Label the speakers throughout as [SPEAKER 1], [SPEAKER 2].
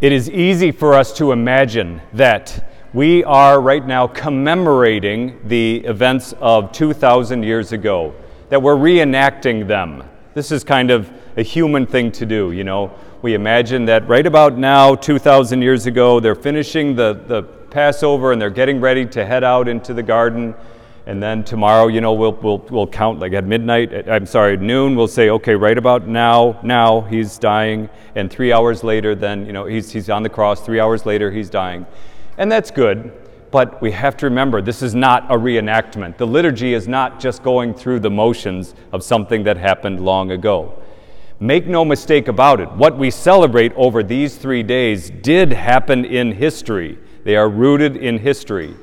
[SPEAKER 1] It is easy for us to imagine that we are right now commemorating the events of 2,000 years ago, that we're reenacting them. This is kind of a human thing to do, you know. We imagine that right about now, 2,000 years ago, they're finishing the, the Passover and they're getting ready to head out into the garden and then tomorrow, you know, we'll, we'll, we'll count like at midnight, I'm sorry, noon, we'll say, okay, right about now, now he's dying. And three hours later, then, you know, he's, he's on the cross. Three hours later, he's dying. And that's good. But we have to remember this is not a reenactment. The liturgy is not just going through the motions of something that happened long ago. Make no mistake about it, what we celebrate over these three days did happen in history. They are rooted in history.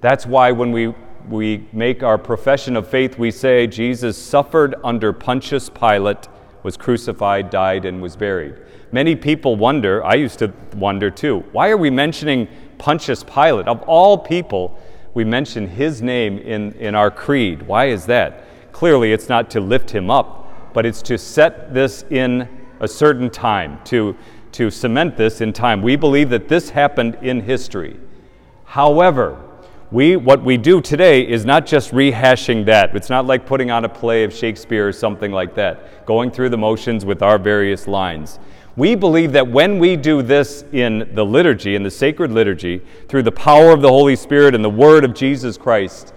[SPEAKER 1] That's why when we we make our profession of faith, we say Jesus suffered under Pontius Pilate, was crucified, died, and was buried. Many people wonder, I used to wonder too, why are we mentioning Pontius Pilate? Of all people, we mention his name in, in our creed. Why is that? Clearly, it's not to lift him up, but it's to set this in a certain time, to, to cement this in time. We believe that this happened in history. However, we, what we do today is not just rehashing that. It's not like putting on a play of Shakespeare or something like that, going through the motions with our various lines. We believe that when we do this in the liturgy, in the sacred liturgy, through the power of the Holy Spirit and the word of Jesus Christ,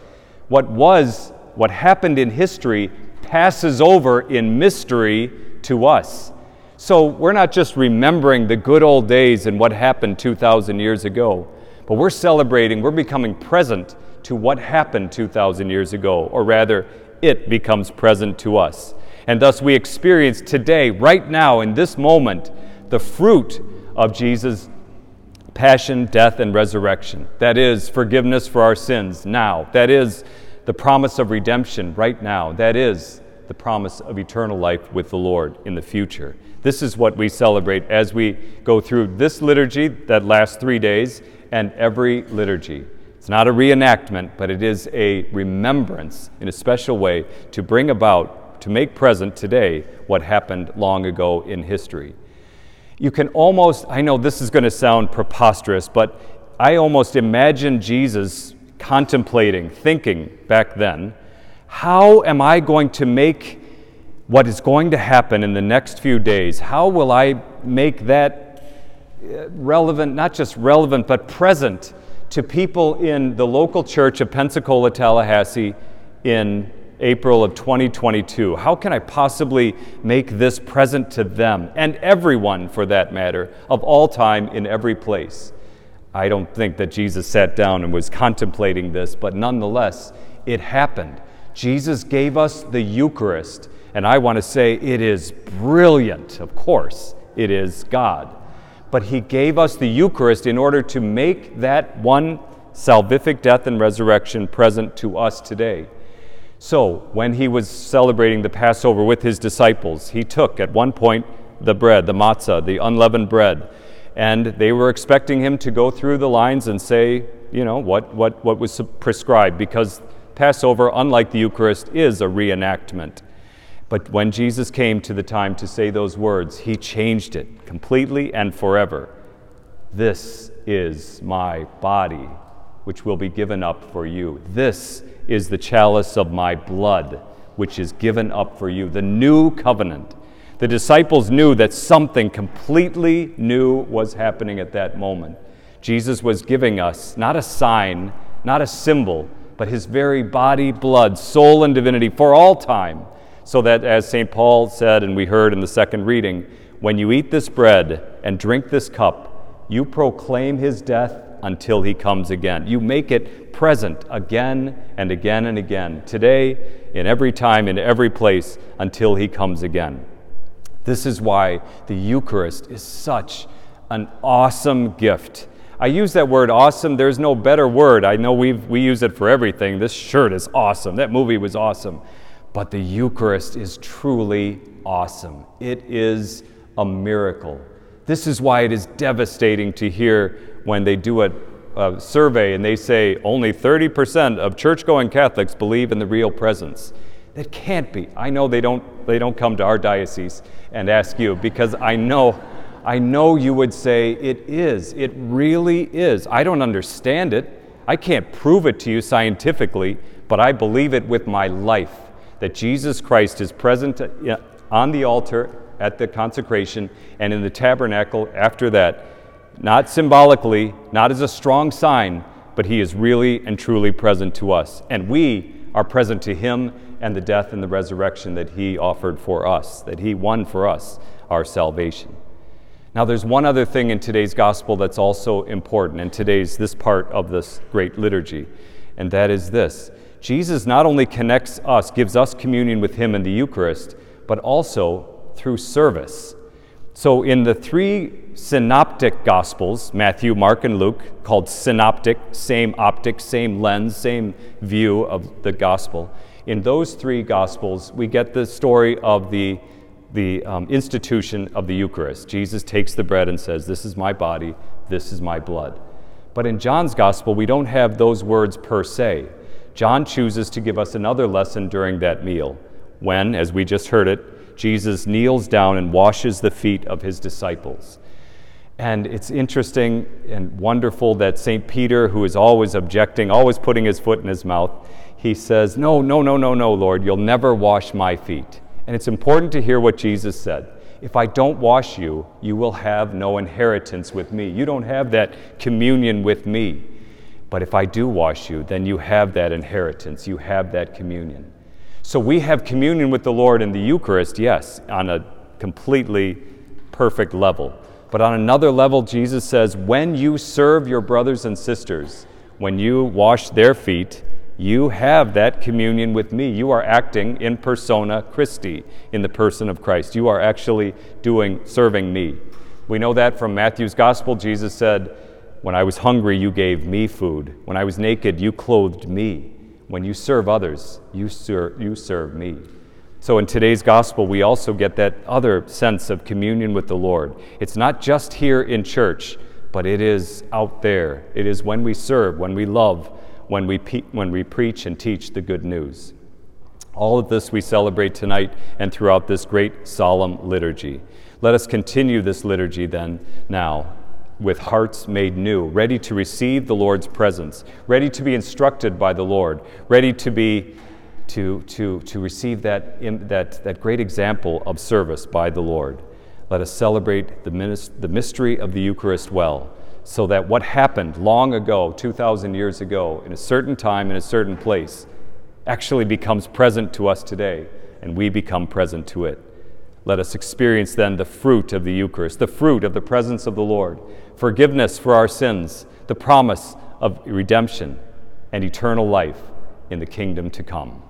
[SPEAKER 1] what was, what happened in history passes over in mystery to us. So we're not just remembering the good old days and what happened 2,000 years ago. But we're celebrating, we're becoming present to what happened 2,000 years ago, or rather, it becomes present to us. And thus, we experience today, right now, in this moment, the fruit of Jesus' passion, death, and resurrection. That is forgiveness for our sins now. That is the promise of redemption right now. That is the promise of eternal life with the Lord in the future. This is what we celebrate as we go through this liturgy that lasts three days and every liturgy. It's not a reenactment, but it is a remembrance in a special way to bring about, to make present today what happened long ago in history. You can almost, I know this is going to sound preposterous, but I almost imagine Jesus contemplating, thinking back then, how am I going to make what is going to happen in the next few days? How will I make that relevant, not just relevant, but present to people in the local church of Pensacola, Tallahassee in April of 2022? How can I possibly make this present to them and everyone, for that matter, of all time in every place? I don't think that Jesus sat down and was contemplating this, but nonetheless, it happened. Jesus gave us the Eucharist, and I want to say it is brilliant, of course, it is God but He gave us the Eucharist in order to make that one salvific death and resurrection present to us today. So, when He was celebrating the Passover with His disciples, He took at one point the bread, the matzah, the unleavened bread, and they were expecting Him to go through the lines and say, you know, what, what, what was prescribed, because Passover, unlike the Eucharist, is a reenactment. But when Jesus came to the time to say those words, he changed it completely and forever. This is my body, which will be given up for you. This is the chalice of my blood, which is given up for you. The new covenant. The disciples knew that something completely new was happening at that moment. Jesus was giving us not a sign, not a symbol, but his very body, blood, soul, and divinity for all time so that, as St. Paul said, and we heard in the second reading, when you eat this bread and drink this cup, you proclaim his death until he comes again. You make it present again and again and again, today, in every time, in every place, until he comes again. This is why the Eucharist is such an awesome gift. I use that word awesome. There's no better word. I know we we use it for everything. This shirt is awesome. That movie was awesome. But the Eucharist is truly awesome. It is a miracle. This is why it is devastating to hear when they do a, a survey and they say only 30% of church going Catholics believe in the real presence. That can't be. I know they don't, they don't come to our diocese and ask you because I know, I know you would say, It is. It really is. I don't understand it. I can't prove it to you scientifically, but I believe it with my life that Jesus Christ is present on the altar at the consecration and in the tabernacle after that, not symbolically, not as a strong sign, but he is really and truly present to us. And we are present to him and the death and the resurrection that he offered for us, that he won for us our salvation. Now, there's one other thing in today's gospel that's also important in today's, this part of this great liturgy, and that is this Jesus not only connects us, gives us communion with him in the Eucharist, but also through service. So, in the three synoptic gospels, Matthew, Mark, and Luke, called synoptic, same optic, same lens, same view of the gospel, in those three gospels, we get the story of the, the um, institution of the Eucharist. Jesus takes the bread and says, This is my body, this is my blood. But in John's gospel, we don't have those words per se. John chooses to give us another lesson during that meal when, as we just heard it, Jesus kneels down and washes the feet of his disciples. And it's interesting and wonderful that St. Peter, who is always objecting, always putting his foot in his mouth, he says, No, no, no, no, no, Lord, you'll never wash my feet. And it's important to hear what Jesus said. If I don't wash you, you will have no inheritance with me. You don't have that communion with me. But if I do wash you, then you have that inheritance. You have that communion. So we have communion with the Lord in the Eucharist, yes, on a completely perfect level. But on another level, Jesus says, when you serve your brothers and sisters, when you wash their feet, you have that communion with me. You are acting in persona Christi, in the person of Christ. You are actually doing, serving me. We know that from Matthew's gospel. Jesus said, When I was hungry, you gave me food. When I was naked, you clothed me. When you serve others, you, ser- you serve me. So in today's gospel, we also get that other sense of communion with the Lord. It's not just here in church, but it is out there. It is when we serve, when we love, when we, pe- when we preach and teach the good news. All of this we celebrate tonight and throughout this great solemn liturgy. Let us continue this liturgy then now with hearts made new, ready to receive the Lord's presence, ready to be instructed by the Lord, ready to be to, to, to receive that, that, that great example of service by the Lord. Let us celebrate the, minist- the mystery of the Eucharist well, so that what happened long ago, 2,000 years ago, in a certain time, in a certain place, actually becomes present to us today, and we become present to it. Let us experience then the fruit of the Eucharist, the fruit of the presence of the Lord, forgiveness for our sins, the promise of redemption, and eternal life in the kingdom to come.